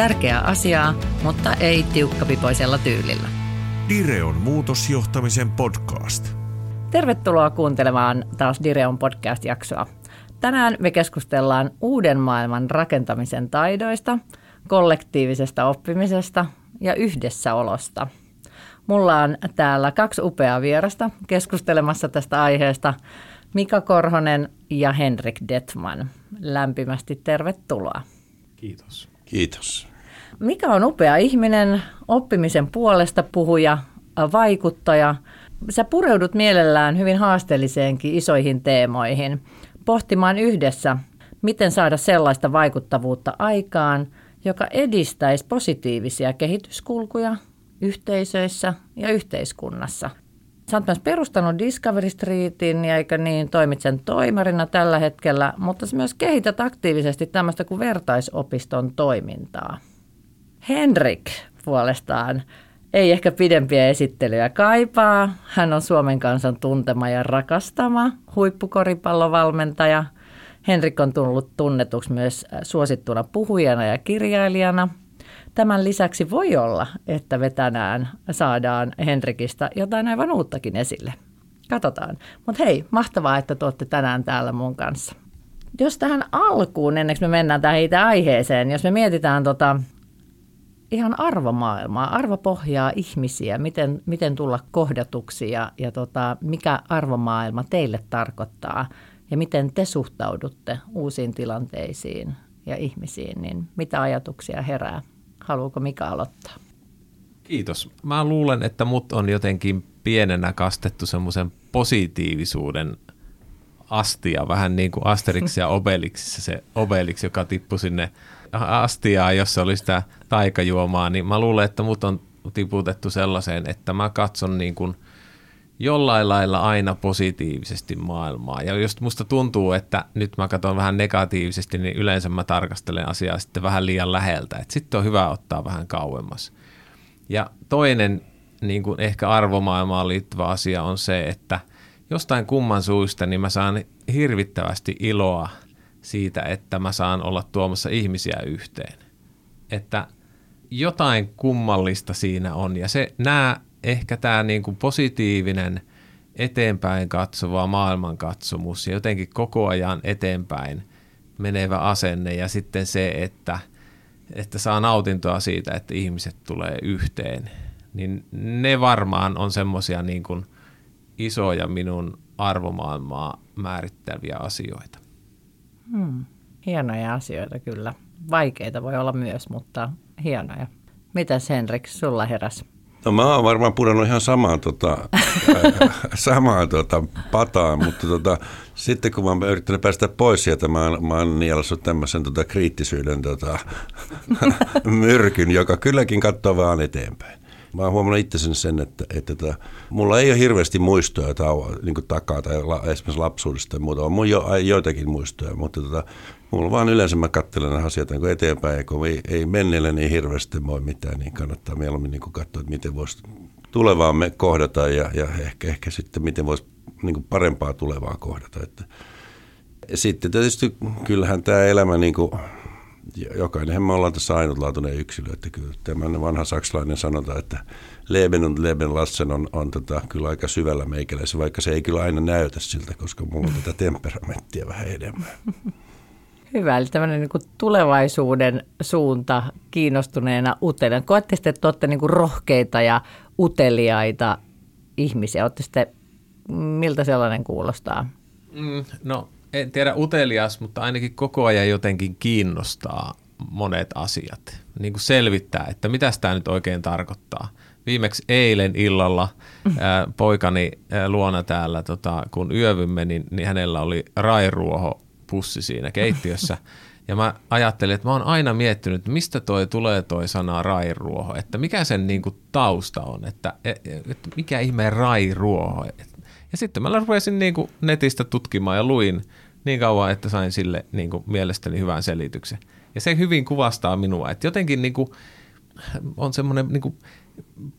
Tärkeää asiaa, mutta ei tiukkapipoisella tyylillä. Direon muutosjohtamisen podcast. Tervetuloa kuuntelemaan taas Direon podcast-jaksoa. Tänään me keskustellaan uuden maailman rakentamisen taidoista, kollektiivisesta oppimisesta ja yhdessäolosta. Mulla on täällä kaksi upeaa vierasta keskustelemassa tästä aiheesta. Mika Korhonen ja Henrik Detman. Lämpimästi tervetuloa. Kiitos. Kiitos. Mika on upea ihminen, oppimisen puolesta puhuja, vaikuttaja. Sä pureudut mielellään hyvin haasteelliseenkin isoihin teemoihin, pohtimaan yhdessä, miten saada sellaista vaikuttavuutta aikaan, joka edistäisi positiivisia kehityskulkuja yhteisöissä ja yhteiskunnassa. Sä oot myös perustanut Discovery Streetin ja eikä niin toimit sen toimarina tällä hetkellä, mutta sä myös kehität aktiivisesti tämmöistä kuin vertaisopiston toimintaa. Henrik puolestaan ei ehkä pidempiä esittelyjä kaipaa. Hän on Suomen kansan tuntema ja rakastama huippukoripallovalmentaja. Henrik on tullut tunnetuksi myös suosittuna puhujana ja kirjailijana. Tämän lisäksi voi olla, että me tänään saadaan Henrikistä jotain aivan uuttakin esille. Katsotaan. Mutta hei, mahtavaa, että te olette tänään täällä mun kanssa. Jos tähän alkuun, ennen kuin me mennään tähän itse aiheeseen, jos me mietitään tota ihan arvomaailmaa, arvopohjaa ihmisiä, miten, miten tulla kohdatuksi ja, ja tota, mikä arvomaailma teille tarkoittaa ja miten te suhtaudutte uusiin tilanteisiin ja ihmisiin, niin mitä ajatuksia herää? Haluuko Mika aloittaa? Kiitos. Mä luulen, että mut on jotenkin pienenä kastettu semmoisen positiivisuuden astia, vähän niin kuin Asterix ja Obelixissa se Obelix, joka tippui sinne astiaan, jossa oli sitä taikajuomaa, niin mä luulen, että mut on tiputettu sellaiseen, että mä katson niin kuin jollain lailla aina positiivisesti maailmaa. Ja jos musta tuntuu, että nyt mä katson vähän negatiivisesti, niin yleensä mä tarkastelen asiaa sitten vähän liian läheltä. Että sitten on hyvä ottaa vähän kauemmas. Ja toinen niin kuin ehkä arvomaailmaan liittyvä asia on se, että jostain kumman suista niin mä saan hirvittävästi iloa – siitä, että mä saan olla tuomassa ihmisiä yhteen. Että jotain kummallista siinä on ja se nämä ehkä tämä niin kuin positiivinen eteenpäin katsova maailmankatsomus ja jotenkin koko ajan eteenpäin menevä asenne ja sitten se, että, että saa nautintoa siitä, että ihmiset tulee yhteen, niin ne varmaan on semmoisia niin kuin isoja minun arvomaailmaa määrittäviä asioita. Hmm. Hienoja asioita kyllä. Vaikeita voi olla myös, mutta hienoja. Mitäs Henrik, sulla heräs? No mä oon varmaan pudonnut ihan samaan, tota, samaan tota, pataan, mutta tota, sitten kun mä oon yrittänyt päästä pois sieltä, mä oon, mä oon nielassa tämmöisen tota, kriittisyyden tota, myrkyn, joka kylläkin katsoo vaan eteenpäin. Mä oon huomannut itse sen, että, että, että mulla ei ole hirveästi muistoja tauo, niin takaa tai la, esimerkiksi lapsuudesta ja muuta. On jo, joitakin muistoja, mutta tota, mulla vaan yleensä mä katselen asioita niin eteenpäin ja kun ei, ei menneellä niin hirveästi voi mitään, niin kannattaa mieluummin niin katsoa, että miten voisi tulevaa me kohdata ja, ja ehkä, ehkä sitten miten voisi niin parempaa tulevaa kohdata. Että, sitten tietysti kyllähän tämä elämä niin kuin, jokainen me ollaan tässä ainutlaatuinen yksilö, että kyllä tämä vanha saksalainen sanota, että Leben und Leben Lassen on, on tota, kyllä aika syvällä meikäläisen, vaikka se ei kyllä aina näytä siltä, koska mulla on tätä temperamenttia vähän enemmän. Hyvä, eli tämmöinen niin tulevaisuuden suunta kiinnostuneena uteliaana. Koette sitten, että olette niin rohkeita ja uteliaita ihmisiä? Olette sitten, miltä sellainen kuulostaa? Mm, no en tiedä utelias, mutta ainakin koko ajan jotenkin kiinnostaa monet asiat. Niin kuin selvittää, että mitä tämä nyt oikein tarkoittaa. Viimeksi eilen illalla ää, poikani ää, luona täällä, tota, kun yövymme, niin, niin hänellä oli rairuoho pussi siinä keittiössä. Ja mä ajattelin, että mä oon aina miettinyt, että mistä toi tulee toi sana rairuoho, että mikä sen niin kuin tausta on, että, että mikä ihmeen rairuoho. Ja sitten mä rupesin niin kuin netistä tutkimaan ja luin niin kauan, että sain sille niin kuin mielestäni hyvän selityksen. Ja se hyvin kuvastaa minua, että jotenkin niin kuin on semmoinen niin kuin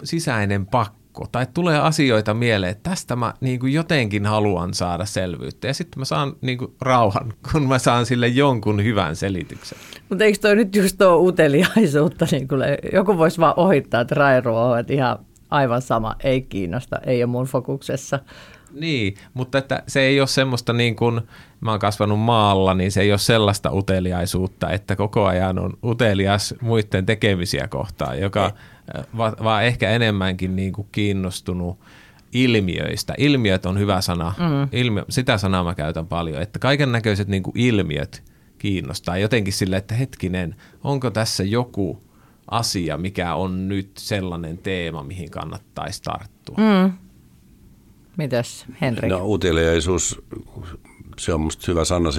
sisäinen pakko tai tulee asioita mieleen, että tästä mä niin kuin jotenkin haluan saada selvyyttä ja sitten mä saan niin kuin rauhan, kun mä saan sille jonkun hyvän selityksen. Mutta eikö toi nyt just tuo uteliaisuutta, niin kuin joku voisi vaan ohittaa, että Rairo on ihan aivan sama, ei kiinnosta, ei ole mun fokuksessa. Niin, mutta että se ei ole semmoista niin kuin, mä oon kasvanut maalla, niin se ei ole sellaista uteliaisuutta, että koko ajan on utelias muiden tekemisiä kohtaan, joka va, vaan ehkä enemmänkin niin kuin kiinnostunut ilmiöistä. Ilmiöt on hyvä sana, mm. Ilmiö, sitä sanaa mä käytän paljon, että kaiken näköiset niin kuin ilmiöt kiinnostaa jotenkin sille, että hetkinen, onko tässä joku asia, mikä on nyt sellainen teema, mihin kannattaisi tarttua. Mm. Mitäs Henri? No uteliaisuus, se on musta hyvä sana,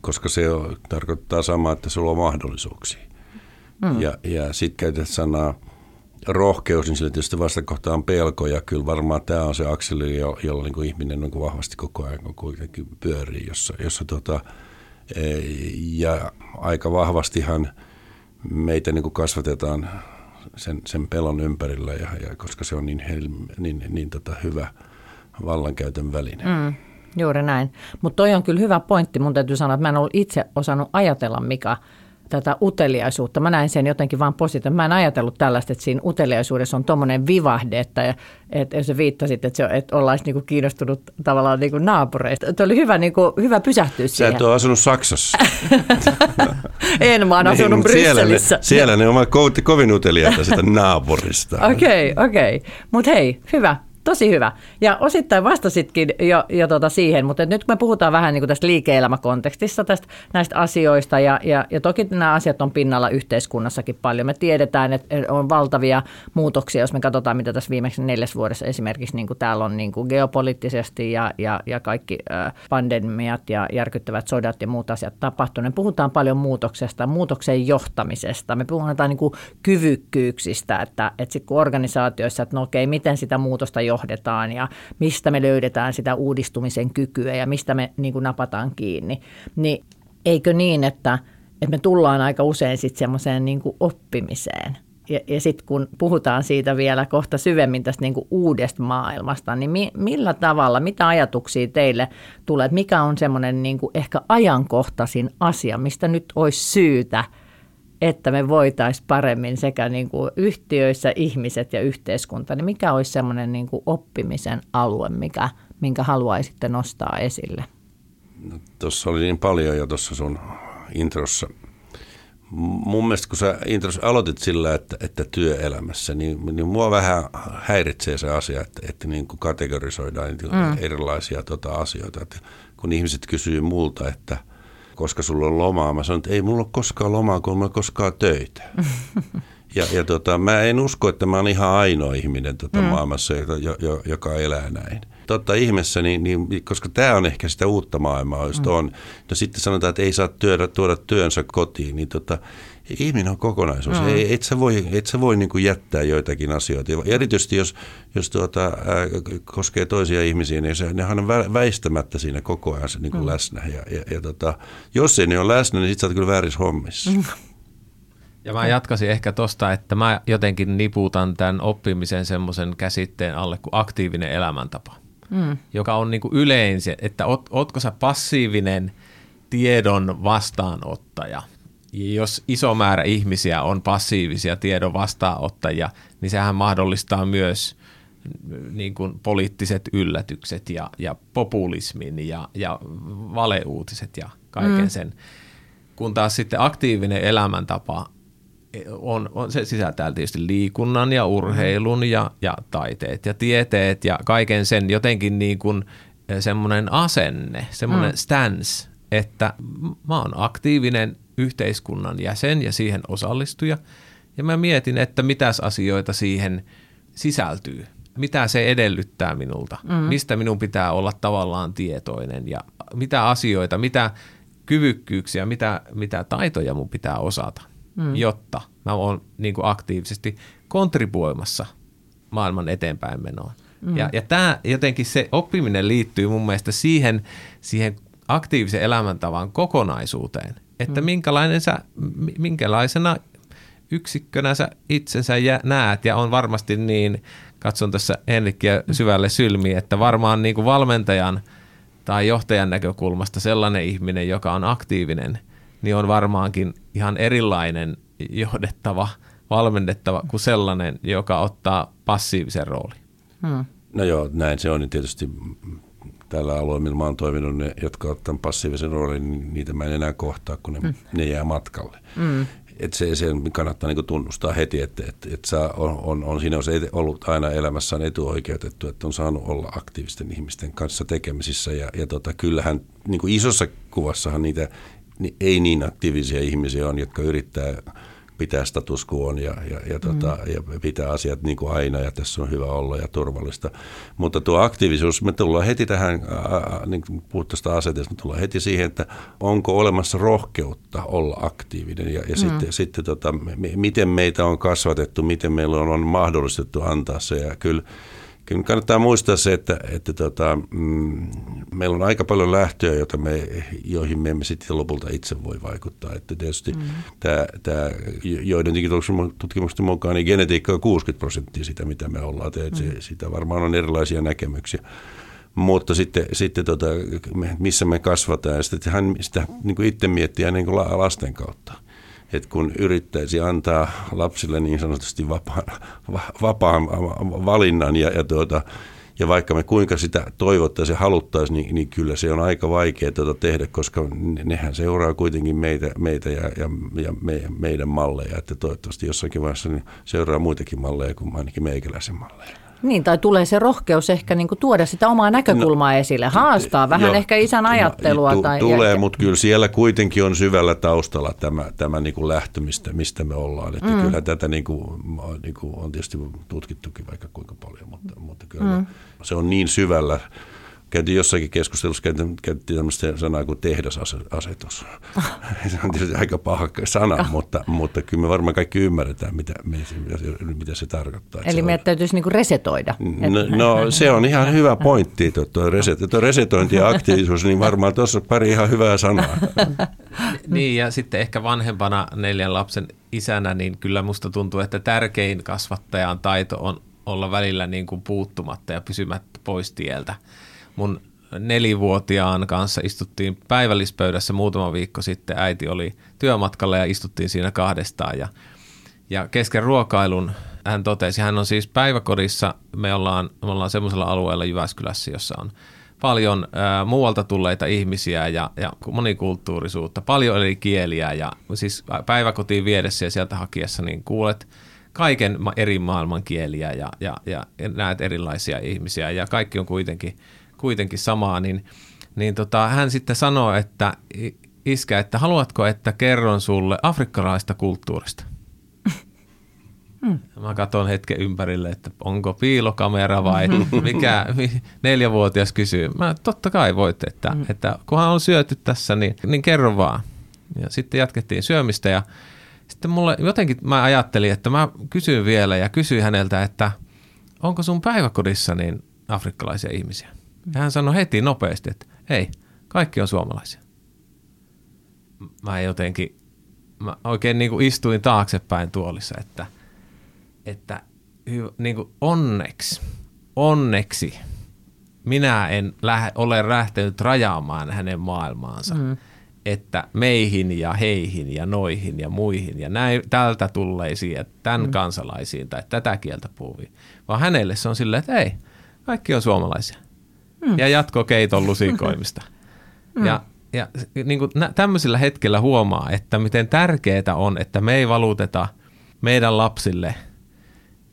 koska se on, tarkoittaa samaa, että sulla on mahdollisuuksia. Mm. Ja, ja sitten käytät sanaa rohkeus, niin sillä tietysti vastakohta on pelko, ja kyllä varmaan tämä on se akseli, jolla niin kuin ihminen on vahvasti koko ajan kuitenkin pyörii, jossa, jossa tota, e, ja aika vahvastihan meitä niin kuin kasvatetaan sen, sen pelon ympärillä, ja, ja koska se on niin, niin, niin, niin tota hyvä – vallankäytön väline. Mm, juuri näin. Mutta toi on kyllä hyvä pointti. Mun täytyy sanoa, että mä en ollut itse osannut ajatella, mikä tätä uteliaisuutta. Mä näin sen jotenkin vaan positiivisesti. Mä en ajatellut tällaista, että siinä uteliaisuudessa on tuommoinen vivahde, että, että se viittasit, että, se, että ollaan niinku kiinnostunut tavallaan niinku naapureista. Tuo oli hyvä, niinku, hyvä pysähtyä Sä siihen. Sä et ole asunut Saksassa. en, mä oon niin, asunut Brysselissä. Siellä ne, siellä ne ovat kovin uteliaita sitä naapurista. Okei, okei. Okay, okay. Mutta hei, hyvä. Tosi hyvä. Ja osittain vastasitkin jo, jo tota siihen, mutta nyt kun me puhutaan vähän niin kuin tästä liike-elämäkontekstissa tästä, näistä asioista, ja, ja, ja toki nämä asiat on pinnalla yhteiskunnassakin paljon. Me tiedetään, että on valtavia muutoksia, jos me katsotaan, mitä tässä viimeksi neljäs vuodessa esimerkiksi niin kuin täällä on niin kuin geopoliittisesti ja, ja, ja kaikki pandemiat ja järkyttävät sodat ja muut asiat tapahtuneet. Puhutaan paljon muutoksesta, muutoksen johtamisesta. Me puhutaan niin kuin kyvykkyyksistä, että, että sitten kun organisaatioissa, että no okei, miten sitä muutosta johdetaan ja mistä me löydetään sitä uudistumisen kykyä ja mistä me niin kuin napataan kiinni. Niin eikö niin, että, että me tullaan aika usein sitten semmoiseen niin oppimiseen. Ja, ja sitten kun puhutaan siitä vielä kohta syvemmin tästä niin uudesta maailmasta, niin mi, millä tavalla, mitä ajatuksia teille tulee, että mikä on semmoinen niin ehkä ajankohtaisin asia, mistä nyt olisi syytä – että me voitaisiin paremmin sekä niin kuin yhtiöissä ihmiset ja yhteiskunta, niin mikä olisi semmoinen niin kuin oppimisen alue, mikä, minkä haluaisitte nostaa esille? No, tuossa oli niin paljon jo tuossa sun introssa. Mun mielestä kun sä intros aloitit sillä, että, että työelämässä, niin, niin mua vähän häiritsee se asia, että, että niin kuin kategorisoidaan mm. erilaisia tota, asioita. Että kun ihmiset kysyy multa, että – koska sulla on lomaa. Mä sanoin, että ei mulla ole koskaan lomaa, kun mulla koskaan töitä. ja, ja tota, mä en usko, että mä oon ihan ainoa ihminen tota mm. maailmassa, joka, joka elää näin. Totta ihmeessä, niin, niin, koska tämä on ehkä sitä uutta maailmaa, jos mm. on. No sitten sanotaan, että ei saa työdä, tuoda työnsä kotiin, niin tota, ihminen on kokonaisuus. Mm. Ei, et sä voi, et sä voi niin kuin jättää joitakin asioita. Ja erityisesti jos, jos tuota, ää, koskee toisia ihmisiä, niin se, nehän on väistämättä siinä koko ajan niin kuin mm. läsnä. Ja, ja, ja tota, jos ei ne ole läsnä, niin sitten sä oot kyllä väärissä hommissa. Mm. Ja mä jatkasin ehkä tosta, että mä jotenkin niputan tämän oppimisen semmoisen käsitteen alle kuin aktiivinen elämäntapa, mm. joka on niin kuin yleensä, että oot, ootko sä passiivinen tiedon vastaanottaja – jos iso määrä ihmisiä on passiivisia tiedon vastaanottajia, niin sehän mahdollistaa myös niin kuin poliittiset yllätykset ja, ja populismin ja, ja valeuutiset ja kaiken mm. sen. Kun taas sitten aktiivinen elämäntapa on, on, se sisältää tietysti liikunnan ja urheilun ja, ja taiteet ja tieteet ja kaiken sen jotenkin niin kuin semmoinen asenne, semmoinen mm. stance, että mä oon aktiivinen yhteiskunnan jäsen ja siihen osallistuja. Ja mä mietin, että mitäs asioita siihen sisältyy. Mitä se edellyttää minulta, mm. mistä minun pitää olla tavallaan tietoinen ja mitä asioita, mitä kyvykkyyksiä, mitä, mitä taitoja mun pitää osata, mm. jotta mä oon niin kuin aktiivisesti kontribuoimassa maailman eteenpäin menoon. Mm. Ja, ja tämä jotenkin se oppiminen liittyy mun mielestä siihen, siihen aktiivisen elämäntavan kokonaisuuteen, että mm. minkälainen sä, minkälaisena yksikkönä sä itsensä jä, näet ja on varmasti niin, katson tässä Henrikkiä syvälle sylmiin, että varmaan niin kuin valmentajan tai johtajan näkökulmasta sellainen ihminen, joka on aktiivinen, niin on varmaankin ihan erilainen johdettava, valmennettava kuin sellainen, joka ottaa passiivisen roolin. Hmm. No joo, näin se on, niin tietysti tällä alueella, millä mä oon toiminut, ne, jotka ottavat passiivisen roolin, niin niitä mä en enää kohtaa, kun ne, mm. ne jää matkalle. Mm. Et se, se kannattaa niin tunnustaa heti, että et, et on, on, on, siinä on se ollut aina elämässään etuoikeutettu, että on saanut olla aktiivisten ihmisten kanssa tekemisissä. Ja, ja tota, kyllähän niin isossa kuvassahan niitä ei niin aktiivisia ihmisiä on, jotka yrittää pitää status quo ja, ja, ja, tota, mm. ja pitää asiat niin kuin aina ja tässä on hyvä olla ja turvallista. Mutta tuo aktiivisuus, me tullaan heti tähän, niin kuin puhut asetelmasta, me tullaan heti siihen, että onko olemassa rohkeutta olla aktiivinen ja, ja mm. sitten, sitten tota, me, miten meitä on kasvatettu, miten meillä on, on mahdollistettu antaa se ja kyllä Kyllä kannattaa muistaa se, että, että tota, mm, meillä on aika paljon lähtöjä, joita me, joihin me emme sitten lopulta itse voi vaikuttaa. Että tietysti mm. tämä, tämä, joidenkin tutkimusten mukaan niin genetiikka on 60 prosenttia sitä, mitä me ollaan. Mm. Se, sitä varmaan on erilaisia näkemyksiä. Mutta sitten, sitten tota, missä me kasvataan, ja sitten hän sitä niin kuin itse miettiä niin kuin lasten kautta että kun yrittäisi antaa lapsille niin sanotusti vapaan, vapaan valinnan ja, ja, tuota, ja vaikka me kuinka sitä toivottaisiin ja haluttaisiin, niin, niin kyllä se on aika vaikea tuota tehdä, koska nehän seuraa kuitenkin meitä, meitä ja, ja, ja me, meidän malleja, että toivottavasti jossakin vaiheessa niin seuraa muitakin malleja kuin ainakin meikäläisen malleja. Niin, tai tulee se rohkeus ehkä niin kuin tuoda sitä omaa näkökulmaa no, esille, haastaa vähän jo, ehkä isän ajattelua. Tu, tai, tulee, ja, mutta kyllä siellä kuitenkin on syvällä taustalla tämä, tämä niin kuin lähtö, mistä, mistä me ollaan. Että mm. Kyllä tätä niin kuin, niin kuin on tietysti tutkittukin vaikka kuinka paljon, mutta, mutta kyllä mm. se on niin syvällä käytiin jossakin keskustelussa, käytiin, käytiin tämmöistä sanaa kuin tehdasasetus. se on tietysti aika paha sana, mutta, mutta kyllä me varmaan kaikki ymmärretään, mitä, mitä se tarkoittaa. Eli meidän täytyisi niin resetoida. No, no se on ihan hyvä pointti, tuo, tuo, reset, tuo resetointi ja aktiivisuus, niin varmaan tuossa pari ihan hyvää sanaa. niin ja sitten ehkä vanhempana neljän lapsen isänä, niin kyllä musta tuntuu, että tärkein kasvattajan taito on olla välillä niin kuin puuttumatta ja pysymättä pois tieltä mun nelivuotiaan kanssa istuttiin päivällispöydässä muutama viikko sitten. Äiti oli työmatkalla ja istuttiin siinä kahdestaan. Ja, ja kesken ruokailun hän totesi, hän on siis päiväkodissa, me ollaan, me ollaan semmoisella alueella Jyväskylässä, jossa on paljon ää, muualta tulleita ihmisiä ja, ja monikulttuurisuutta, paljon eri kieliä ja siis päiväkotiin viedessä ja sieltä hakiessa niin kuulet kaiken eri maailman kieliä ja, ja, ja näet erilaisia ihmisiä. Ja kaikki on kuitenkin – kuitenkin samaa, niin, niin tota, hän sitten sanoi, että iskä, että haluatko, että kerron sulle afrikkalaista kulttuurista? Hmm. Mä katson hetken ympärille, että onko piilokamera vai mikä neljävuotias kysyy. Mä totta kai voit, että, hmm. että kunhan on syöty tässä, niin, niin kerro vaan. Ja sitten jatkettiin syömistä ja sitten mulle jotenkin mä ajattelin, että mä kysyn vielä ja kysyin häneltä, että onko sun päiväkodissa niin afrikkalaisia ihmisiä? Ja hän sanoi heti nopeasti, että hei, kaikki on suomalaisia. Mä jotenkin, mä oikein niin kuin istuin taaksepäin tuolissa, että, että niin kuin onneksi, onneksi minä en lähe, ole lähtenyt rajaamaan hänen maailmaansa. Mm. Että meihin ja heihin ja noihin ja muihin ja näin, tältä tulleisiin ja tämän mm. kansalaisiin tai tätä kieltä puhuviin. Vaan hänelle se on silleen, että ei, kaikki on suomalaisia mm. ja jatko keiton lusikoimista. Mm. Ja, ja niin kuin tämmöisillä hetkellä huomaa, että miten tärkeää on, että me ei valuteta meidän lapsille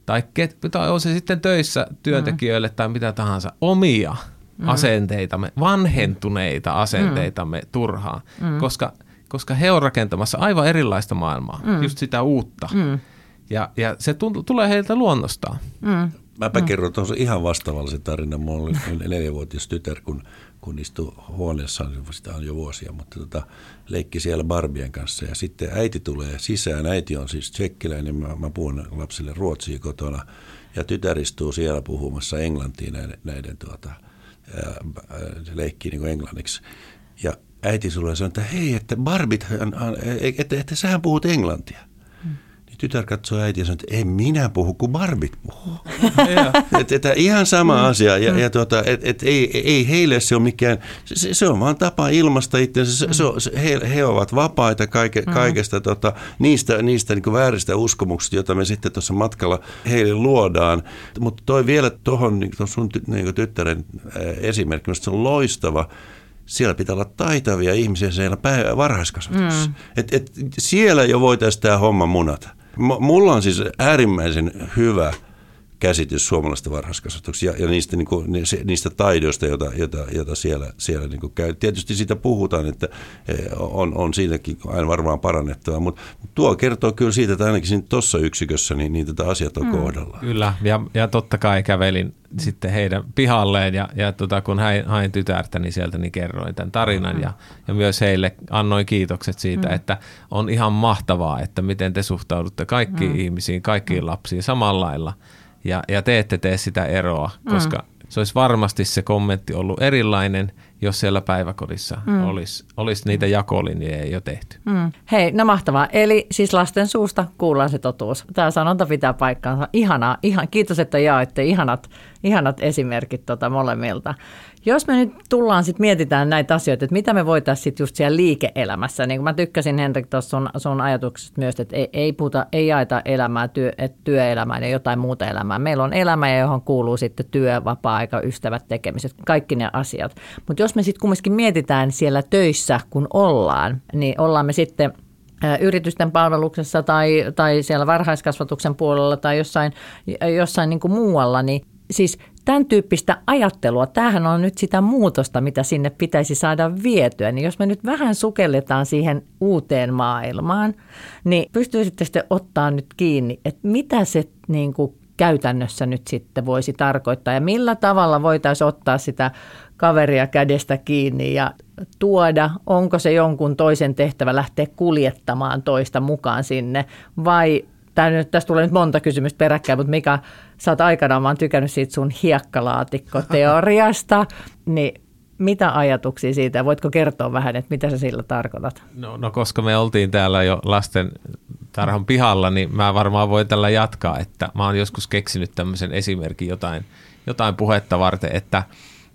tai, ket, tai on se sitten töissä työntekijöille mm. tai mitä tahansa, omia mm. asenteitamme, vanhentuneita asenteitamme mm. turhaan, mm. koska, koska he on rakentamassa aivan erilaista maailmaa, mm. just sitä uutta. Mm. Ja, ja se tunt- tulee heiltä luonnostaan. Mm. Mäpä mm. kerron tuossa ihan vastaavallisen tarinan. Mulla oli neljävuotias tytär, kun, kun istui huoneessaan, sitä on jo vuosia, mutta tota, leikki siellä Barbien kanssa. Ja sitten äiti tulee sisään. Äiti on siis tsekkiläinen, mä, mä puhun lapsille ruotsia kotona. Ja tytär istuu siellä puhumassa englantia näiden, näiden tuota, ää, se leikkii niin kuin englanniksi. Ja äiti sulle sanoi, että hei, että Barbit, että, että, että sähän puhut englantia tytär katsoi äitiä ja sanoi, että en minä puhu, kun barbit puhuu. että, että ihan sama mm. asia. Ja, ja tuota, et, et, ei, ei heille se ole mikään, se, se on vaan tapa ilmasta itsensä. Se, se, se, he, he ovat vapaita kaike, mm. kaikesta tota, niistä, niistä niin vääristä uskomuksista, joita me sitten tuossa matkalla heille luodaan. Mutta toi vielä tuohon niin sun niin tyttären esimerkki, se on loistava siellä pitää olla taitavia ihmisiä siellä varhaiskasvatuksessa. Mm. Et, et siellä jo voitaisiin tämä homma munata. M- mulla on siis äärimmäisen hyvä käsitys suomalaisesta varhaiskasvatuksesta ja, ja niistä, niin kuin, niistä taidoista, joita, joita, joita siellä, siellä niin kuin käy. Tietysti siitä puhutaan, että e, on, on siitäkin aina varmaan parannettava, mutta tuo kertoo kyllä siitä, että ainakin tuossa yksikössä niin, niin tätä asiat on mm. kohdallaan. Kyllä, ja, ja totta kai kävelin sitten heidän pihalleen ja, ja tota, kun hain, hain tytärtä, niin sieltä niin kerroin tämän tarinan mm. ja, ja myös heille annoin kiitokset siitä, mm. että on ihan mahtavaa, että miten te suhtaudutte kaikkiin mm. ihmisiin, kaikkiin lapsiin samalla lailla ja, ja te ette tee sitä eroa, koska mm. se olisi varmasti se kommentti ollut erilainen – jos siellä päiväkodissa mm. olisi, olisi niitä jakolinjoja jo tehty. Mm. Hei, no mahtavaa. Eli siis lasten suusta kuullaan se totuus. Tämä sanonta pitää paikkaansa. Ihanaa. Ihan, kiitos, että jaoitte ihanat, ihanat esimerkit tota molemmilta. Jos me nyt tullaan sitten mietitään näitä asioita, että mitä me voitaisiin sitten just siellä liike-elämässä, niin kuin mä tykkäsin Henrik tuossa sun, sun ajatuksesta myös, että ei, ei, puhuta, ei jaeta elämää työ, että työelämään ja jotain muuta elämää. Meillä on elämä, johon kuuluu sitten työ, vapaa-aika, ystävät, tekemiset, kaikki ne asiat. Mutta jos me sitten kumminkin mietitään siellä töissä, kun ollaan, niin ollaan me sitten yritysten palveluksessa tai, tai siellä varhaiskasvatuksen puolella tai jossain, jossain niin kuin muualla, niin siis tämän tyyppistä ajattelua, tämähän on nyt sitä muutosta, mitä sinne pitäisi saada vietyä. Niin jos me nyt vähän sukelletaan siihen uuteen maailmaan, niin pystyisitte sitten ottaa nyt kiinni, että mitä se niin kuin käytännössä nyt sitten voisi tarkoittaa ja millä tavalla voitaisiin ottaa sitä kaveria kädestä kiinni ja tuoda, onko se jonkun toisen tehtävä lähteä kuljettamaan toista mukaan sinne vai Tämä nyt, tästä tulee nyt monta kysymystä peräkkäin, mutta Mika, sä oot aikanaan, mä oon tykännyt siitä sun hiekkalaatikkoteoriasta, niin mitä ajatuksia siitä? Voitko kertoa vähän, että mitä sä sillä tarkoitat? No, no koska me oltiin täällä jo lasten tarhan pihalla, niin mä varmaan voin tällä jatkaa, että mä oon joskus keksinyt tämmöisen esimerkin jotain, jotain puhetta varten, että –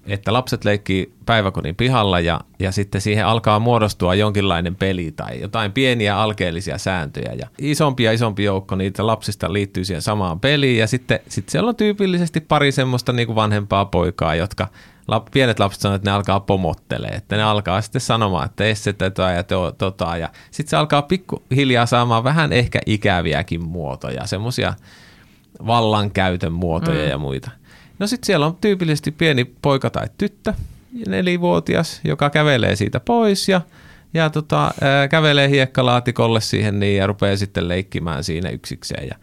että lapset leikkii päiväkodin pihalla ja, ja sitten siihen alkaa muodostua jonkinlainen peli tai jotain pieniä alkeellisia sääntöjä ja isompi ja isompi joukko niitä lapsista liittyy siihen samaan peliin ja sitten sit siellä on tyypillisesti pari semmoista niin kuin vanhempaa poikaa, jotka lap, pienet lapset sanoo, että ne alkaa pomottelee, että ne alkaa sitten sanomaan, että tee se tätä ja to, tota ja sitten se alkaa pikkuhiljaa saamaan vähän ehkä ikäviäkin muotoja, semmoisia vallankäytön muotoja mm. ja muita. No sitten siellä on tyypillisesti pieni poika tai tyttö, nelivuotias, joka kävelee siitä pois ja, ja tota, ää, kävelee hiekkalaatikolle siihen niin ja rupeaa sitten leikkimään siinä yksikseen. Ja,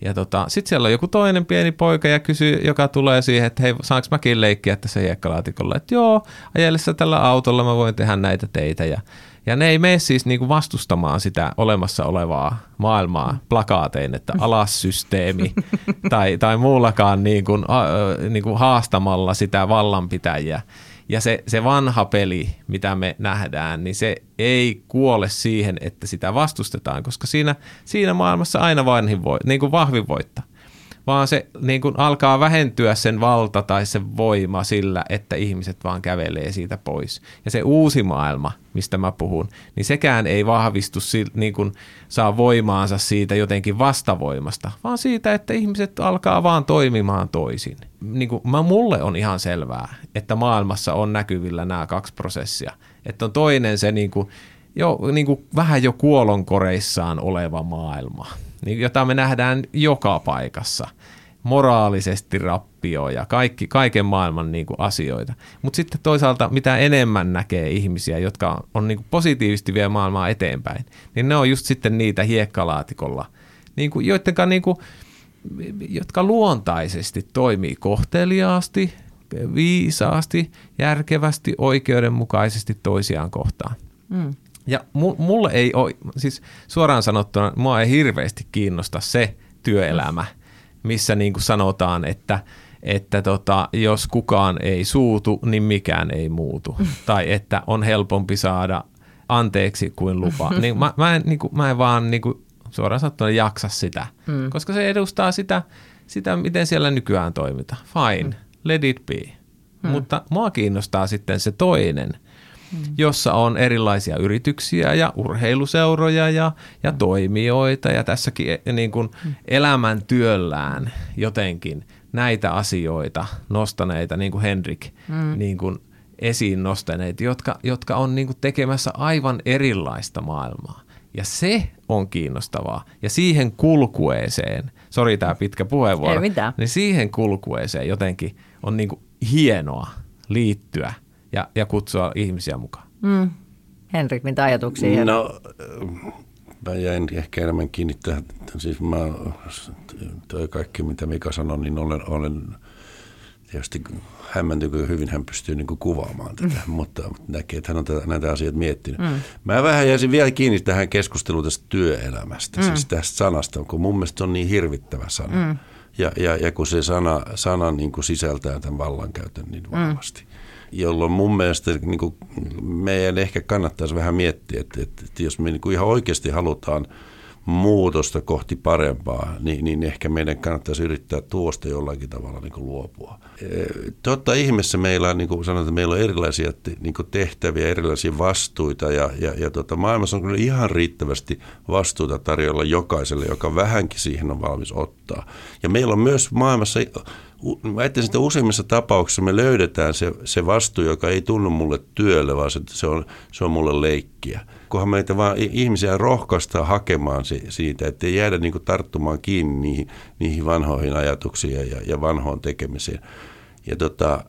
ja tota, sitten siellä on joku toinen pieni poika, ja kysyy, joka tulee siihen, että hei, saanko mäkin leikkiä tässä hiekkalaatikolla? Että joo, ajellessa tällä autolla mä voin tehdä näitä teitä. Ja, ja ne ei mene siis niinku vastustamaan sitä olemassa olevaa maailmaa plakaatein, että alassysteemi tai, tai muullakaan niinku, äh, niinku haastamalla sitä vallanpitäjiä. Ja se, se vanha peli, mitä me nähdään, niin se ei kuole siihen, että sitä vastustetaan, koska siinä, siinä maailmassa aina vanhin voi, niin kuin vahvin voittaa vaan se niin kuin alkaa vähentyä sen valta tai se voima sillä, että ihmiset vaan kävelee siitä pois. Ja se uusi maailma, mistä mä puhun, niin sekään ei vahvistu, niin kuin saa voimaansa siitä jotenkin vastavoimasta, vaan siitä, että ihmiset alkaa vaan toimimaan toisin. Niin kuin mä, mulle on ihan selvää, että maailmassa on näkyvillä nämä kaksi prosessia. Että on toinen se niin kuin, jo, niin kuin vähän jo kuolonkoreissaan oleva maailma – jota me nähdään joka paikassa. Moraalisesti rappio ja kaikki, kaiken maailman niin kuin asioita. Mutta sitten toisaalta mitä enemmän näkee ihmisiä, jotka on niin kuin positiivisesti vie maailmaa eteenpäin, niin ne on just sitten niitä hiekkalaatikolla niin kuin, joidenka, niin kuin, jotka luontaisesti toimii kohteliaasti, viisaasti, järkevästi, oikeudenmukaisesti toisiaan kohtaan. Mm. Ja mulle ei ole, siis suoraan sanottuna, mua ei hirveästi kiinnosta se työelämä, missä niin kuin sanotaan, että, että tota, jos kukaan ei suutu, niin mikään ei muutu. Tai että on helpompi saada anteeksi kuin lupa. Niin mä, mä, en, niin kuin, mä en vaan niin kuin, suoraan sanottuna jaksa sitä, mm. koska se edustaa sitä, sitä, miten siellä nykyään toimitaan. Fine, mm. let it be. Mm. Mutta mua kiinnostaa sitten se toinen – mm. jossa on erilaisia yrityksiä ja urheiluseuroja ja, ja mm. toimijoita ja tässäkin e, niin kuin mm. elämäntyöllään jotenkin näitä asioita nostaneita, niin kuin Henrik mm. niin kuin esiin nostaneet, jotka, jotka on niin kuin tekemässä aivan erilaista maailmaa. Ja se on kiinnostavaa. Ja siihen kulkueeseen, sori tämä pitkä puheenvuoro, niin siihen kulkueeseen jotenkin on niin kuin hienoa liittyä – ja, ja kutsua ihmisiä mukaan. Mm. Henrik, mitä ajatuksia? No, mä jäin ehkä enemmän kiinni tähän, siis mä, toi kaikki mitä Mika sanoi, niin olen, olen tietysti hämmentynyt, kun hyvin hän pystyy niin kuin kuvaamaan tätä, mm. mutta näkee, että hän on tätä, näitä asioita miettinyt. Mm. Mä vähän jäisin vielä kiinni tähän keskusteluun tästä työelämästä, mm. siis tästä sanasta, kun mun mielestä se on niin hirvittävä sana. Mm. Ja, ja, ja kun se sana, sana niin kuin sisältää tämän vallankäytön niin mm. vahvasti. Mm jolloin mun mielestä niin kuin meidän ehkä kannattaisi vähän miettiä, että, että, että jos me niin kuin ihan oikeasti halutaan muutosta kohti parempaa, niin, niin ehkä meidän kannattaisi yrittää tuosta jollakin tavalla niin kuin luopua. E, totta ihmeessä meillä on, niin kuin sanotaan, meillä on erilaisia niin kuin tehtäviä, erilaisia vastuita ja, ja, ja tota, maailmassa on kyllä ihan riittävästi vastuuta tarjolla jokaiselle, joka vähänkin siihen on valmis ottaa. Ja meillä on myös maailmassa mä että useimmissa tapauksissa me löydetään se, se vastuu, joka ei tunnu mulle työlle, vaan se, se, on, se on mulle leikkiä. Kunhan meitä vaan ihmisiä rohkaistaan hakemaan si, siitä, että ei jäädä niin tarttumaan kiinni niihin, niihin vanhoihin ajatuksiin ja, ja vanhoon tekemiseen. Ja tota,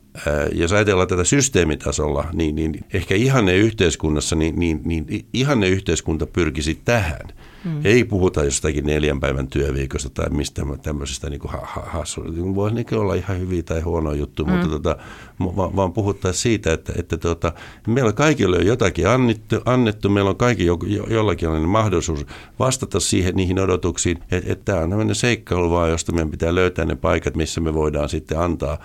jos ajatellaan tätä systeemitasolla, niin, niin ehkä ihanne yhteiskunnassa, niin, niin, niin ihanne yhteiskunta pyrkisi tähän – Mm. Ei puhuta jostakin neljän päivän työviikosta tai mistä tämmöisestä niin kuin hassuudesta. Voi niin olla ihan hyviä tai huonoja juttuja, mm. mutta tota, vaan, vaan puhutaan siitä, että, että tota, meillä kaikille on jotakin annettu, annettu meillä on kaikki jo, jo, jollakin mahdollisuus vastata siihen niihin odotuksiin, että, että tämä on tämmöinen seikkailu vaan, josta meidän pitää löytää ne paikat, missä me voidaan sitten antaa.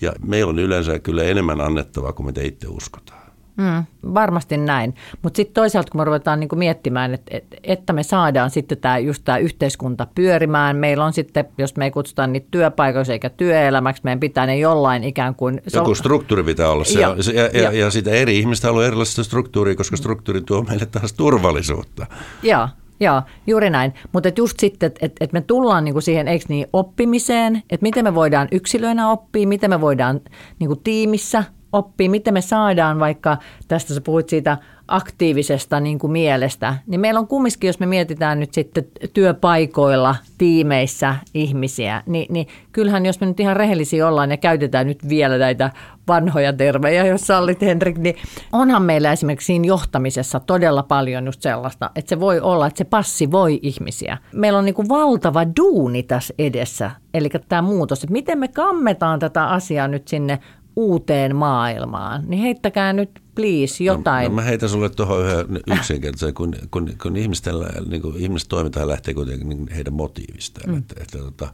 Ja meillä on yleensä kyllä enemmän annettavaa kuin mitä itse uskotaan. Mm, varmasti näin. Mutta sitten toisaalta, kun me ruvetaan niinku miettimään, että, et, että me saadaan sitten tämä just tämä yhteiskunta pyörimään, meillä on sitten, jos me ei kutsuta niitä työpaikoiksi eikä työelämäksi, meidän pitää ne jollain ikään kuin... Joku struktuuri pitää olla. Se, ja, ja, ja, ja sitä eri ihmistä haluaa erilaista struktuuria, koska struktuuri tuo meille taas turvallisuutta. Joo, Joo, juuri näin. Mutta just sitten, että et, et me tullaan niinku siihen, eikö niin, oppimiseen, että miten me voidaan yksilöinä oppia, miten me voidaan niinku tiimissä oppii, miten me saadaan vaikka, tästä sä puhuit siitä aktiivisesta niin kuin mielestä, niin meillä on kumminkin, jos me mietitään nyt sitten työpaikoilla, tiimeissä ihmisiä, niin, niin kyllähän jos me nyt ihan rehellisiä ollaan ja käytetään nyt vielä näitä vanhoja tervejä, jos sallit Henrik, niin onhan meillä esimerkiksi siinä johtamisessa todella paljon just sellaista, että se voi olla, että se passi voi ihmisiä. Meillä on niin kuin valtava duuni tässä edessä, eli tämä muutos, että miten me kammetaan tätä asiaa nyt sinne uuteen maailmaan, niin heittäkää nyt please jotain. No, no mä heitän sulle tuohon yhden yksinkertaisen, kun, kun, kun ihmisten, niin kuin, ihmisten lähtee kuitenkin niin heidän motiivistaan. Mm. Että, että, että,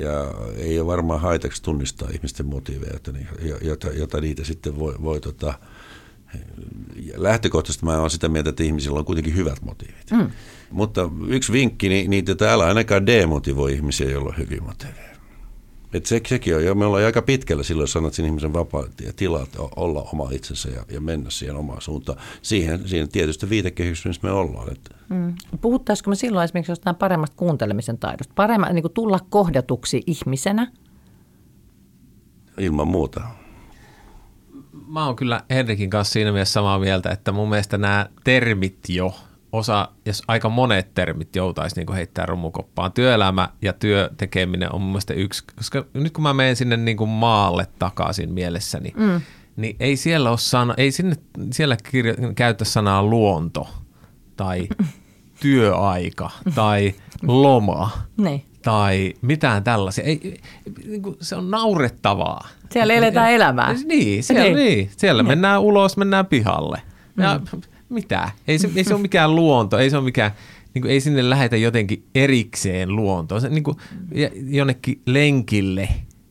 ja ei ole varmaan haitaksi tunnistaa ihmisten motiiveja, jota, jota, jota niitä sitten voi, voi tota, lähtökohtaisesti mä olen sitä mieltä, että ihmisillä on kuitenkin hyvät motiivit. Mm. Mutta yksi vinkki, niin, niin täällä ainakaan demotivoi ihmisiä, joilla on hyviä motiiveja. Et se, sekin on, ja me ollaan aika pitkällä silloin, sanat sinne ihmisen vapaa tila olla oma itsensä ja, ja mennä siihen omaan suuntaan. Siihen, siihen tietysti viitekehyksessä, missä me ollaan. Että. Mm. Puhuttaisiko me silloin esimerkiksi jostain paremmasta kuuntelemisen taidosta? Paremmin niin tulla kohdatuksi ihmisenä? Ilman muuta. Mä oon kyllä Henrikin kanssa siinä mielessä samaa mieltä, että mun mielestä nämä termit jo – osa, jos aika monet termit joutaisi niin heittää romukoppaan. Työelämä ja työtekeminen on mun mielestä yksi, koska nyt kun mä menen sinne niin kuin maalle takaisin mielessäni, mm. niin ei siellä ole sana, ei sinne, siellä kirjo, käytä sanaa luonto tai työaika tai loma Niin. tai mitään tällaisia. Ei, niin kuin se on naurettavaa. Siellä eletään elämää. Niin, siellä, Niin. niin. siellä Niin. mennään ulos, mennään pihalle. Ja mitä? Ei se, ei se ole mikään luonto, ei se ole mikään, niin kuin, ei sinne lähetä jotenkin erikseen luontoon. Se, niin kuin, jonnekin lenkille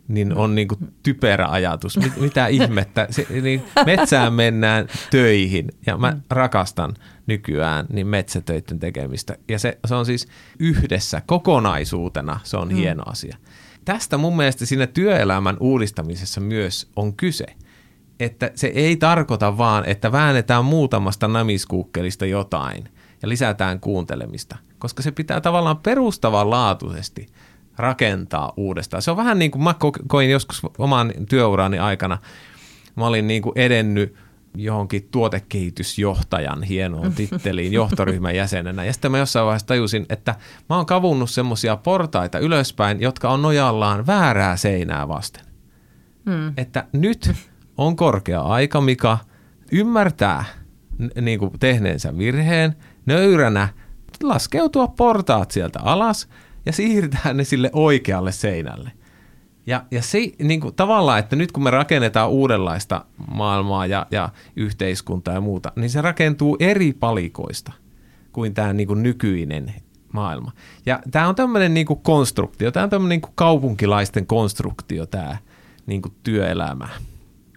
niin on niin kuin typerä ajatus. Mit, mitä ihmettä? Se, niin metsään mennään töihin ja mä rakastan nykyään niin metsätöiden tekemistä. Ja se, se on siis yhdessä kokonaisuutena, se on hieno asia. Tästä mun mielestä siinä työelämän uudistamisessa myös on kyse että se ei tarkoita vaan, että väännetään muutamasta namiskuukkelista jotain ja lisätään kuuntelemista, koska se pitää tavallaan perustavanlaatuisesti rakentaa uudestaan. Se on vähän niin kuin mä ko- koin joskus oman työurani aikana, mä olin niin kuin edennyt johonkin tuotekehitysjohtajan hienoon titteliin johtoryhmän jäsenenä. Ja sitten mä jossain vaiheessa tajusin, että mä oon kavunnut semmoisia portaita ylöspäin, jotka on nojallaan väärää seinää vasten Mm. että nyt on korkea aika, Mika, ymmärtää niin kuin tehneensä virheen, nöyränä laskeutua portaat sieltä alas ja siirtää ne sille oikealle seinälle. Ja, ja se niin kuin, tavallaan, että nyt kun me rakennetaan uudenlaista maailmaa ja, ja yhteiskuntaa ja muuta, niin se rakentuu eri palikoista kuin tämä niin kuin nykyinen maailma. Ja tämä on tämmöinen niin kuin konstruktio, tämä on tämmöinen niin kuin kaupunkilaisten konstruktio, tämä niin kuin työelämä.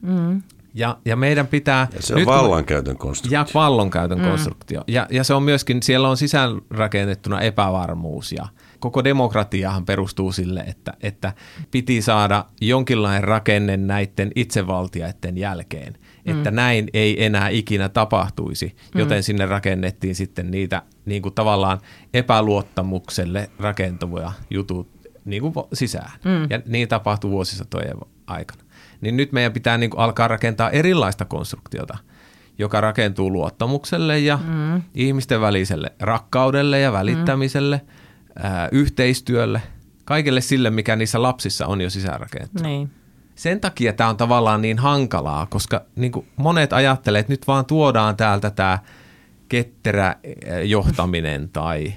Mm. Ja, ja meidän pitää... Ja se on nyt vallankäytön konstruktio. ja vallonkäytön mm. konstruktio. Ja, ja se on myöskin, siellä on sisäänrakennettuna epävarmuus ja koko demokratiahan perustuu sille, että, että piti saada jonkinlainen rakenne näiden itsevaltiaiden jälkeen, että näin ei enää ikinä tapahtuisi, joten sinne rakennettiin sitten niitä niin kuin tavallaan epäluottamukselle rakentuvia jutut niin kuin sisään. Mm. Ja niin tapahtui vuosisatojen aikana. Niin nyt meidän pitää niin kuin alkaa rakentaa erilaista konstruktiota, joka rakentuu luottamukselle ja mm. ihmisten väliselle rakkaudelle ja välittämiselle, mm. ää, yhteistyölle, kaikelle sille, mikä niissä lapsissa on jo sisäänrakennettu. Niin. Sen takia tämä on tavallaan niin hankalaa, koska niin kuin monet ajattelee, että nyt vaan tuodaan täältä tämä ketterä johtaminen tai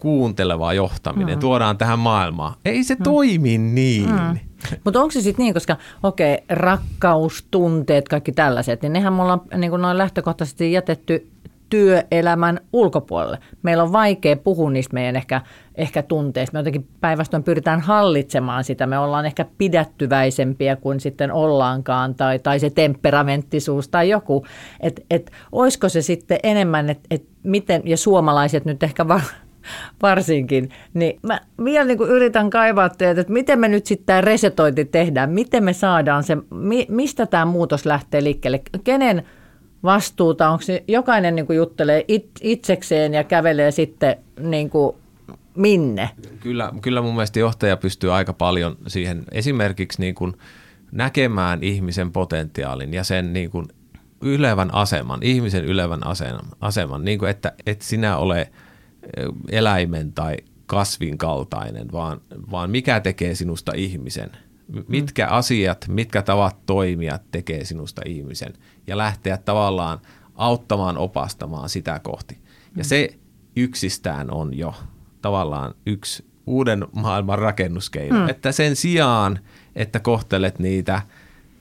kuunteleva johtaminen, mm. tuodaan tähän maailmaan. Ei se mm. toimi niin. Mm. Mutta onko se sitten niin, koska okei, okay, rakkaus, tunteet, kaikki tällaiset, niin nehän me ollaan niin kuin noin lähtökohtaisesti jätetty työelämän ulkopuolelle. Meillä on vaikea puhua niistä meidän ehkä, ehkä tunteista. Me jotenkin päinvastoin pyritään hallitsemaan sitä. Me ollaan ehkä pidättyväisempiä kuin sitten ollaankaan tai, tai se temperamenttisuus tai joku. Että et, olisiko se sitten enemmän, että et miten, ja suomalaiset nyt ehkä var, varsinkin, niin mä vielä niin kuin yritän kaivaa teitä, että miten me nyt sitten tämä resetointi tehdään, miten me saadaan se, mi, mistä tämä muutos lähtee liikkeelle, kenen vastuuta, onko se jokainen niin kuin juttelee it, itsekseen ja kävelee sitten niin kuin minne? Kyllä, kyllä mun mielestä johtaja pystyy aika paljon siihen esimerkiksi niin kuin näkemään ihmisen potentiaalin ja sen niin kuin ylevän aseman, ihmisen ylevän aseman, aseman. Niin kuin että et sinä ole eläimen tai kasvin kaltainen, vaan, vaan mikä tekee sinusta ihmisen. Mitkä mm. asiat, mitkä tavat toimia tekee sinusta ihmisen ja lähteä tavallaan auttamaan, opastamaan sitä kohti. Ja se yksistään on jo tavallaan yksi uuden maailman rakennuskeino, mm. että sen sijaan, että kohtelet niitä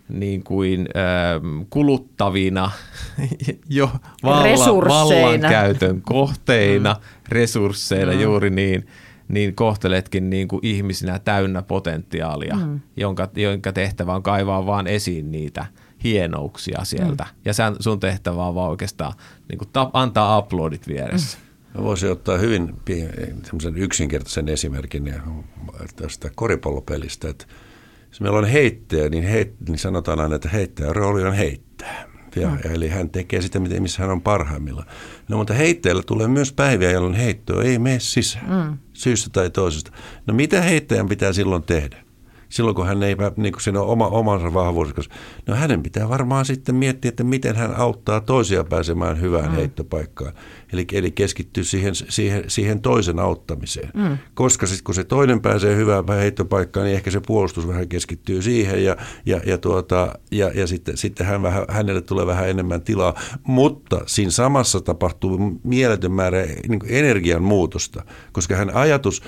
niin kuin ö, kuluttavina jo valla, vallankäytön kohteina, mm. resursseina mm. juuri niin, niin kohteletkin niin kuin ihmisinä täynnä potentiaalia, mm. jonka, jonka tehtävä on kaivaa vaan esiin niitä hienouksia sieltä. Mm. Ja sen, sun tehtävä on vaan oikeastaan niin kuin ta, antaa uploadit vieressä. Mm. Mä voisin ottaa hyvin yksinkertaisen esimerkin tästä koripallopelistä, että jos meillä on heittäjä, niin, heit, niin sanotaan aina, että heittäjän rooli on heittää. Ja, mm. Eli hän tekee sitä, missä hän on parhaimmillaan. No mutta heittäjällä tulee myös päiviä, jolloin heitto ei mene sisään, mm. syystä tai toisesta. No mitä heittäjän pitää silloin tehdä? silloin kun hän ei niin kuin siinä on oma, omansa vahvuus, koska no hänen pitää varmaan sitten miettiä, että miten hän auttaa toisia pääsemään hyvään mm. heittopaikkaan. Eli, eli keskittyy siihen, siihen, siihen toisen auttamiseen. Mm. Koska sitten kun se toinen pääsee hyvään heittopaikkaan, niin ehkä se puolustus vähän keskittyy siihen ja, ja, ja, tuota, ja, ja sitten, sitten hän vähän, hänelle tulee vähän enemmän tilaa. Mutta siinä samassa tapahtuu mieletön määrä niin energian muutosta, koska hän ajatus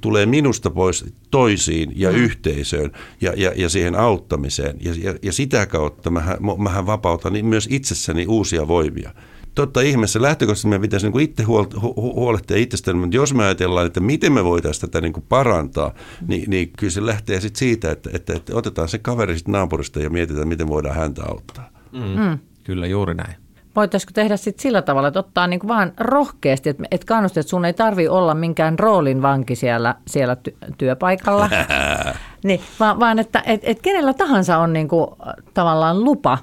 tulee minusta pois toisiin ja mm. yhteisöön ja, ja, ja siihen auttamiseen. Ja, ja, ja sitä kautta mähän, mähän vapautan myös itsessäni uusia voimia totta ihmeessä lähtökohtaisesti meidän pitäisi niin kuin itse huolehtia itsestämme, mutta jos me ajatellaan, että miten me voitaisiin tätä niin kuin parantaa, niin, niin kyllä se lähtee sitten siitä, että, että, että otetaan se kaveri sitten naapurista ja mietitään, miten voidaan häntä auttaa. Mm. Mm. Kyllä, juuri näin. Voitaisiko tehdä sitten sillä tavalla, että ottaa niin vaan rohkeasti, että, että kannustat, että sun ei tarvi olla minkään roolin vanki siellä, siellä ty- työpaikalla, niin, vaan, vaan että et, et kenellä tahansa on niin kuin, tavallaan lupa,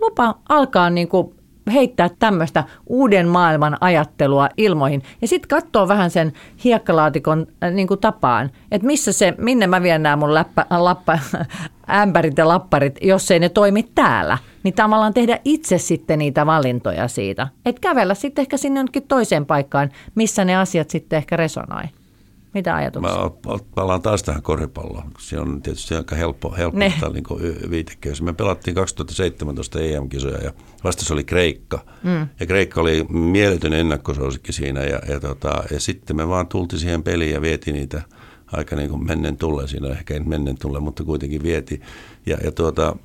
lupa alkaa niin kuin heittää tämmöistä uuden maailman ajattelua ilmoihin. Ja sitten katsoa vähän sen hiekkalaatikon äh, niin kuin tapaan, että missä se, minne mä vien nämä mun läppä, lappa, ämpärit ja lapparit, jos ei ne toimi täällä. Niin tavallaan tehdä itse sitten niitä valintoja siitä. Että kävellä sitten ehkä sinne jonnekin toiseen paikkaan, missä ne asiat sitten ehkä resonoi. Mitä ajatuksia? Mä palaan taas tähän koripalloon. Se on tietysti aika helppo, helppo niin viitekeys. Me pelattiin 2017 EM-kisoja ja vasta oli Kreikka. Mm. Ja Kreikka oli mieletön ennakkosuosikki siinä ja, ja, tota, ja sitten me vaan tultiin siihen peliin ja vietiin niitä aika niin kuin mennen tulle. Siinä ehkä ei mennen tulle, mutta kuitenkin vieti. Ja, ja tuota,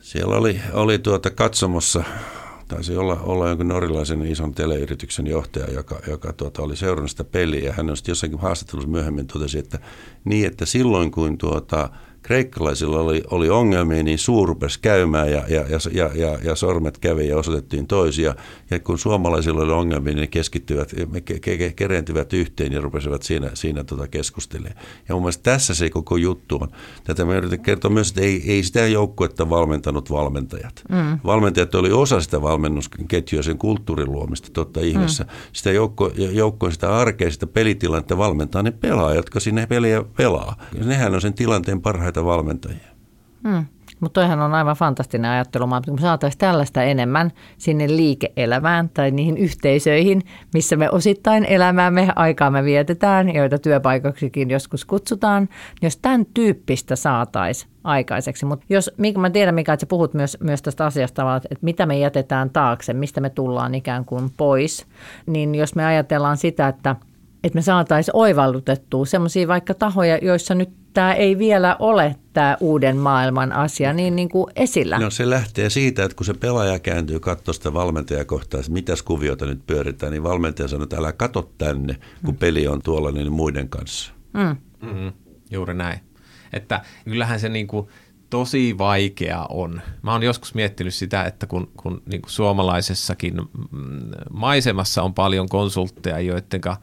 siellä oli, oli tuota katsomossa taisi olla, olla jonkun norjalaisen ison teleyrityksen johtaja, joka, joka tuota, oli seurannut sitä peliä. Hän on jossakin haastattelussa myöhemmin totesi, että niin, että silloin kun tuota, kreikkalaisilla oli, oli ongelmia, niin suu rupesi käymään ja, ja, ja, ja, ja sormet kävi ja osoitettiin toisia. Ja kun suomalaisilla oli ongelmia, niin ne keskittyvät, ke, ke, kerentyvät yhteen ja rupesivat siinä, siinä tota keskustelemaan. Ja mun mielestä tässä se koko juttu on. Tätä me yritän kertoa myös, että ei, ei sitä joukkuetta valmentanut valmentajat. Mm. Valmentajat oli osa sitä valmennusketjua, sen kulttuurin luomista totta ihmeessä. Mm. Sitä joukko, joukkoa, sitä arkea, sitä pelitilannetta valmentaa ne pelaajat, jotka sinne peliä pelaa. Ja nehän on sen tilanteen parhaita parhaita valmentajia. Hmm. Mutta toihan on aivan fantastinen ajattelu, kun me saataisiin tällaista enemmän sinne liike-elämään tai niihin yhteisöihin, missä me osittain elämäämme, aikaa me vietetään, joita työpaikaksikin joskus kutsutaan, jos tämän tyyppistä saataisiin aikaiseksi. Mutta jos, mä tiedän Mika, että sä puhut myös, myös tästä asiasta, että mitä me jätetään taakse, mistä me tullaan ikään kuin pois, niin jos me ajatellaan sitä, että että me saataisiin oivallutettua sellaisia vaikka tahoja, joissa nyt tämä ei vielä ole tämä uuden maailman asia niin, niin kuin esillä. No se lähtee siitä, että kun se pelaaja kääntyy katsoa sitä valmentajakohtaa, että mitäs kuviota nyt pyöritään, niin valmentaja sanoo, että älä katso tänne, kun mm. peli on tuolla niin muiden kanssa. Mm. Mm-hmm. Juuri näin. Että kyllähän se niin kuin tosi vaikea on. Mä oon joskus miettinyt sitä, että kun, kun niin kuin suomalaisessakin maisemassa on paljon konsultteja, joidenka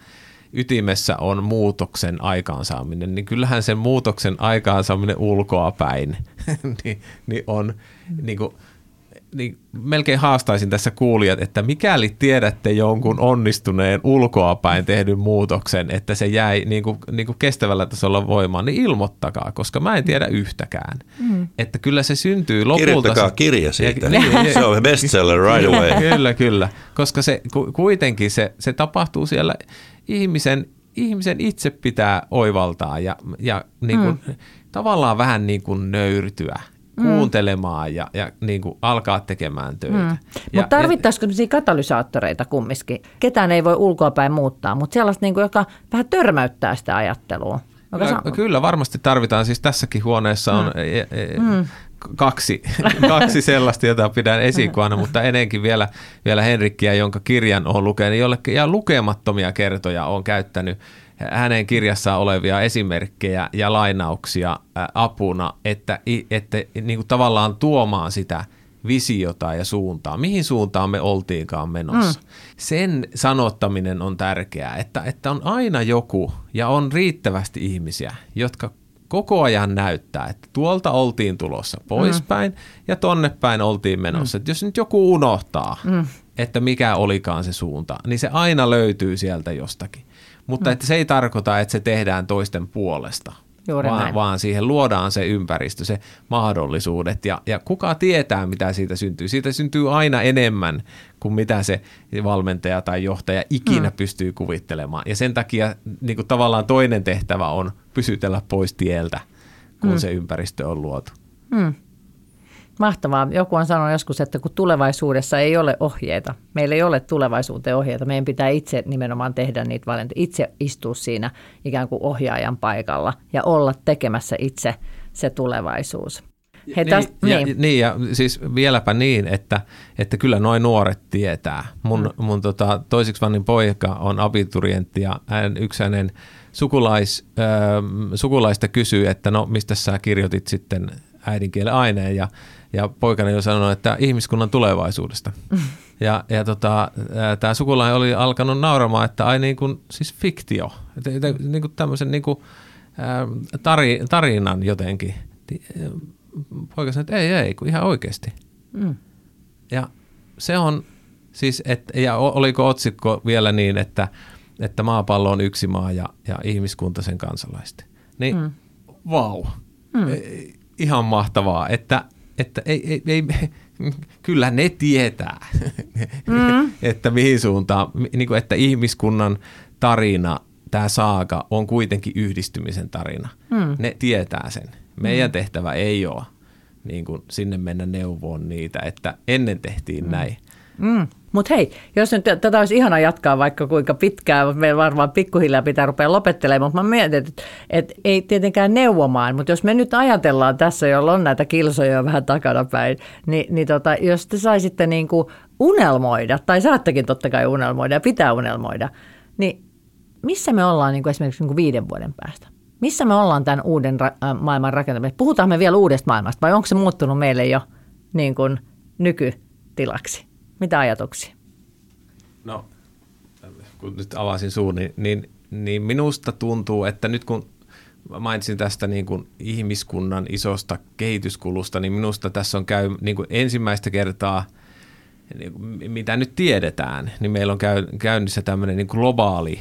ytimessä on muutoksen aikaansaaminen, niin kyllähän sen muutoksen aikaansaaminen ulkoa päin niin, niin on niin kuin, niin melkein haastaisin tässä kuulijat, että mikäli tiedätte jonkun onnistuneen ulkoapäin tehdyn muutoksen, että se jäi niin kuin, niin kuin kestävällä tasolla voimaan, niin ilmoittakaa, koska mä en tiedä yhtäkään. Mm. Että kyllä se syntyy lopulta. Kirjoittakaa kirja siitä, ja, niin, se on bestseller right away. Kyllä, kyllä, koska se kuitenkin se, se tapahtuu siellä ihmisen, ihmisen itse pitää oivaltaa ja, ja niin kuin, mm. tavallaan vähän niin kuin nöyrtyä mm. kuuntelemaan ja, ja niin kuin alkaa tekemään töitä. Mm. Mutta tarvittaisiko sellaisia katalysaattoreita kumminkin? Ketään ei voi ulkoapäin muuttaa, mutta sellaista, niin kuin, joka vähän törmäyttää sitä ajattelua. Kyllä, kyllä, varmasti tarvitaan. Siis tässäkin huoneessa on mm. E, e, mm kaksi, kaksi sellaista, jota pidän esikuvana, mutta enenkin vielä, vielä Henrikkiä, jonka kirjan on lukenut, jollekin ja lukemattomia kertoja on käyttänyt hänen kirjassaan olevia esimerkkejä ja lainauksia apuna, että, että niin kuin tavallaan tuomaan sitä visiota ja suuntaa, mihin suuntaan me oltiinkaan menossa. Mm. Sen sanottaminen on tärkeää, että, että on aina joku ja on riittävästi ihmisiä, jotka koko ajan näyttää, että tuolta oltiin tulossa poispäin mm. ja tonne päin oltiin menossa. Mm. Että jos nyt joku unohtaa, mm. että mikä olikaan se suunta, niin se aina löytyy sieltä jostakin. Mutta mm. että se ei tarkoita, että se tehdään toisten puolesta. Juuri vaan, näin. vaan siihen luodaan se ympäristö, se mahdollisuudet ja, ja kuka tietää, mitä siitä syntyy. Siitä syntyy aina enemmän kuin mitä se valmentaja tai johtaja ikinä hmm. pystyy kuvittelemaan. Ja sen takia niin kuin tavallaan toinen tehtävä on pysytellä pois tieltä, kun hmm. se ympäristö on luotu. Hmm. Mahtavaa. Joku on sanonut joskus, että kun tulevaisuudessa ei ole ohjeita, meillä ei ole tulevaisuuteen ohjeita, meidän pitää itse nimenomaan tehdä niitä valintoja, itse istua siinä ikään kuin ohjaajan paikalla ja olla tekemässä itse se tulevaisuus. Hei, niin, tästä, ja, niin. niin, ja siis vieläpä niin, että, että kyllä noin nuoret tietää. Mun, mm. mun tota, toisiksi vannin poika on abiturientti ja hän, yksi hänen sukulais, äh, sukulaista kysyy, että no mistä sä kirjoitit sitten äidinkielen aineen ja ja poikani jo sanonut, että ihmiskunnan tulevaisuudesta. Ja, ja tota, tämä sukulainen oli alkanut nauramaan, että ai niin kuin, siis fiktio, että, että, niin kuin tämmöisen niin kuin, tari, tarinan jotenkin. Poika sanoi, että ei, ei, kun ihan oikeasti. Mm. Ja se on siis, että, ja oliko otsikko vielä niin, että, että maapallo on yksi maa ja, ja ihmiskunta sen kansalaisten. Niin mm. vau, mm. ihan mahtavaa, että että ei, ei, ei, kyllä ne tietää, mm. että mihin suuntaan, niin kuin, että ihmiskunnan tarina, tämä saaka on kuitenkin yhdistymisen tarina. Mm. Ne tietää sen. Meidän mm. tehtävä ei ole niin kuin sinne mennä neuvoon niitä, että ennen tehtiin mm. näin. Mm. Mutta hei, jos nyt tätä olisi ihana jatkaa vaikka kuinka pitkään, meillä varmaan pikkuhiljaa pitää rupea lopettelemaan, mutta mä mietin, että, että ei tietenkään neuvomaan, mutta jos me nyt ajatellaan tässä, jolla on näitä kilsoja vähän takana päin, niin, niin tota, jos te saisitte niin kuin unelmoida, tai saattekin totta kai unelmoida ja pitää unelmoida, niin missä me ollaan niin kuin esimerkiksi niin kuin viiden vuoden päästä? Missä me ollaan tämän uuden ra- äh, maailman rakentamisessa? Puhutaan me vielä uudesta maailmasta vai onko se muuttunut meille jo niin kuin nykytilaksi? Mitä ajatuksia? No, kun nyt avasin suun, niin, niin, niin minusta tuntuu, että nyt kun mainitsin tästä niin kuin ihmiskunnan isosta kehityskulusta, niin minusta tässä on käy niin kuin ensimmäistä kertaa, niin mitä nyt tiedetään, niin meillä on käy, käynnissä tämmöinen niin kuin globaali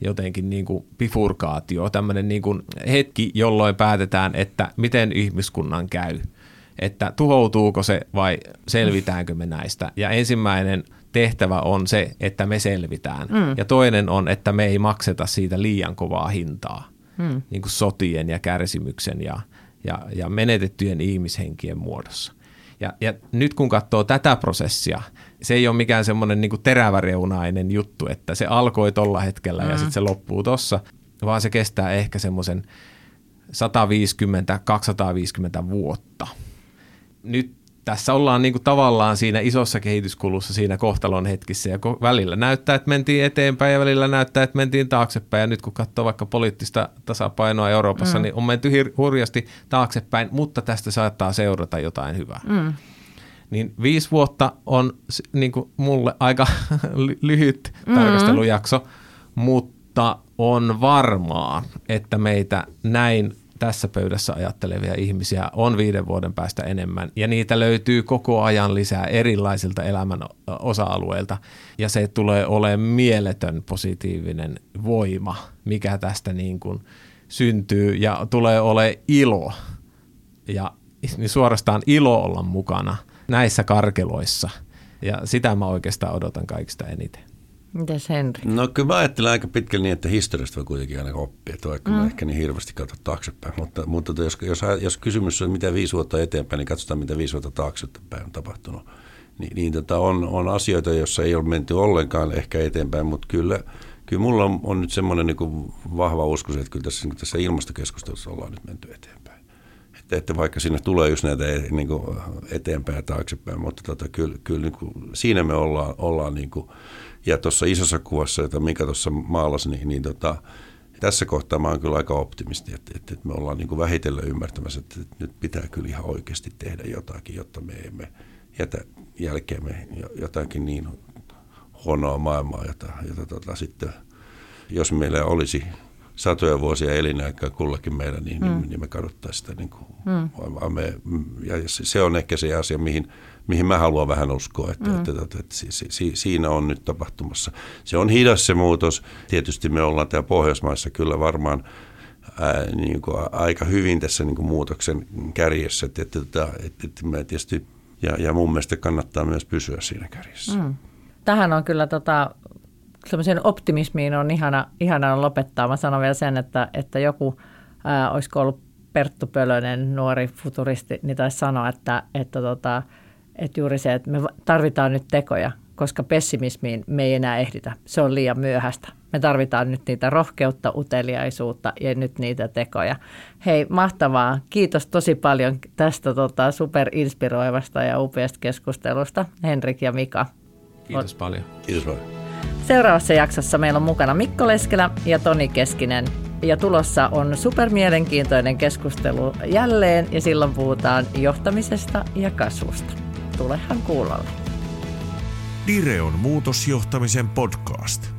jotenkin niin kuin bifurkaatio, tämmöinen niin kuin hetki, jolloin päätetään, että miten ihmiskunnan käy – että tuhoutuuko se vai selvitäänkö me näistä. Ja ensimmäinen tehtävä on se, että me selvitään. Mm. Ja toinen on, että me ei makseta siitä liian kovaa hintaa, mm. niin kuin sotien ja kärsimyksen ja, ja, ja menetettyjen ihmishenkien muodossa. Ja, ja nyt kun katsoo tätä prosessia, se ei ole mikään semmoinen niin teräväreunainen juttu, että se alkoi tuolla hetkellä mm. ja sitten se loppuu tuossa, vaan se kestää ehkä semmoisen 150-250 vuotta nyt tässä ollaan niin kuin tavallaan siinä isossa kehityskulussa siinä kohtalon hetkissä ja välillä näyttää, että mentiin eteenpäin ja välillä näyttää, että mentiin taaksepäin ja nyt kun katsoo vaikka poliittista tasapainoa Euroopassa, mm. niin on menty hir- hurjasti taaksepäin, mutta tästä saattaa seurata jotain hyvää. Mm. Niin viisi vuotta on niin kuin mulle aika lyhyt mm. tarkastelujakso, mutta on varmaa, että meitä näin tässä pöydässä ajattelevia ihmisiä on viiden vuoden päästä enemmän. Ja niitä löytyy koko ajan lisää erilaisilta elämän osa-alueilta. Ja se tulee olemaan mieletön positiivinen voima, mikä tästä niin kuin syntyy. Ja tulee olemaan ilo. Ja niin suorastaan ilo olla mukana näissä karkeloissa. Ja sitä mä oikeastaan odotan kaikista eniten. Mitäs Henri? No kyllä mä ajattelen aika pitkälle niin, että historiasta voi kuitenkin aina oppia, että vaikka mm. mä ehkä niin hirveästi katso taaksepäin. Mutta, mutta jos, jos, jos kysymys on mitä viisi vuotta eteenpäin, niin katsotaan mitä viisi vuotta taaksepäin on tapahtunut. Niin, niin tota on, on asioita, joissa ei ole menty ollenkaan ehkä eteenpäin, mutta kyllä, kyllä mulla on, on nyt semmoinen niin vahva usko, että kyllä tässä, niin tässä ilmastokeskustelussa ollaan nyt menty eteenpäin. Että, että vaikka sinne tulee just näitä niin kuin eteenpäin ja taaksepäin, mutta tota, kyllä, kyllä niin kuin, siinä me ollaan, ollaan niin kuin, ja tuossa isossa kuvassa, jota Mika tuossa maalasi, niin, niin tota, tässä kohtaa mä oon kyllä aika optimisti, että, että, että me ollaan niin kuin vähitellen ymmärtämässä, että, että nyt pitää kyllä ihan oikeasti tehdä jotakin, jotta me emme jätä jälkeemme jotakin niin huonoa maailmaa, jota, jota tota, sitten, jos meillä olisi satoja vuosia elinaikaa kullakin meillä, niin, mm. niin, niin me kadottaisiin sitä. Niin kuin, mm. me, ja se on ehkä se asia, mihin mihin mä haluan vähän uskoa, että, mm. että, että, että, että si, si, siinä on nyt tapahtumassa. Se on hidas se muutos. Tietysti me ollaan täällä Pohjoismaissa kyllä varmaan ää, niin kuin aika hyvin tässä niin kuin muutoksen kärjessä. Että, että, että, että, että mä tietysti, ja, ja mun mielestä kannattaa myös pysyä siinä kärjessä. Mm. Tähän on kyllä tota, semmoisen optimismiin on ihana, ihana lopettaa. Mä sanon vielä sen, että, että joku, ää, olisiko ollut Perttu Pölönen, nuori futuristi, niin taisi sanoa, että, että, tota, että juuri se, että me tarvitaan nyt tekoja, koska pessimismiin me ei enää ehditä. Se on liian myöhäistä. Me tarvitaan nyt niitä rohkeutta, uteliaisuutta ja nyt niitä tekoja. Hei, mahtavaa. Kiitos tosi paljon tästä tota, superinspiroivasta ja upeasta keskustelusta, Henrik ja Mika. Kiitos paljon. Kiitos paljon. Seuraavassa jaksossa meillä on mukana Mikko Leskelä ja Toni Keskinen. Ja tulossa on supermielenkiintoinen keskustelu jälleen ja silloin puhutaan johtamisesta ja kasvusta. Tulehan kuulolle. Direon muutosjohtamisen podcast.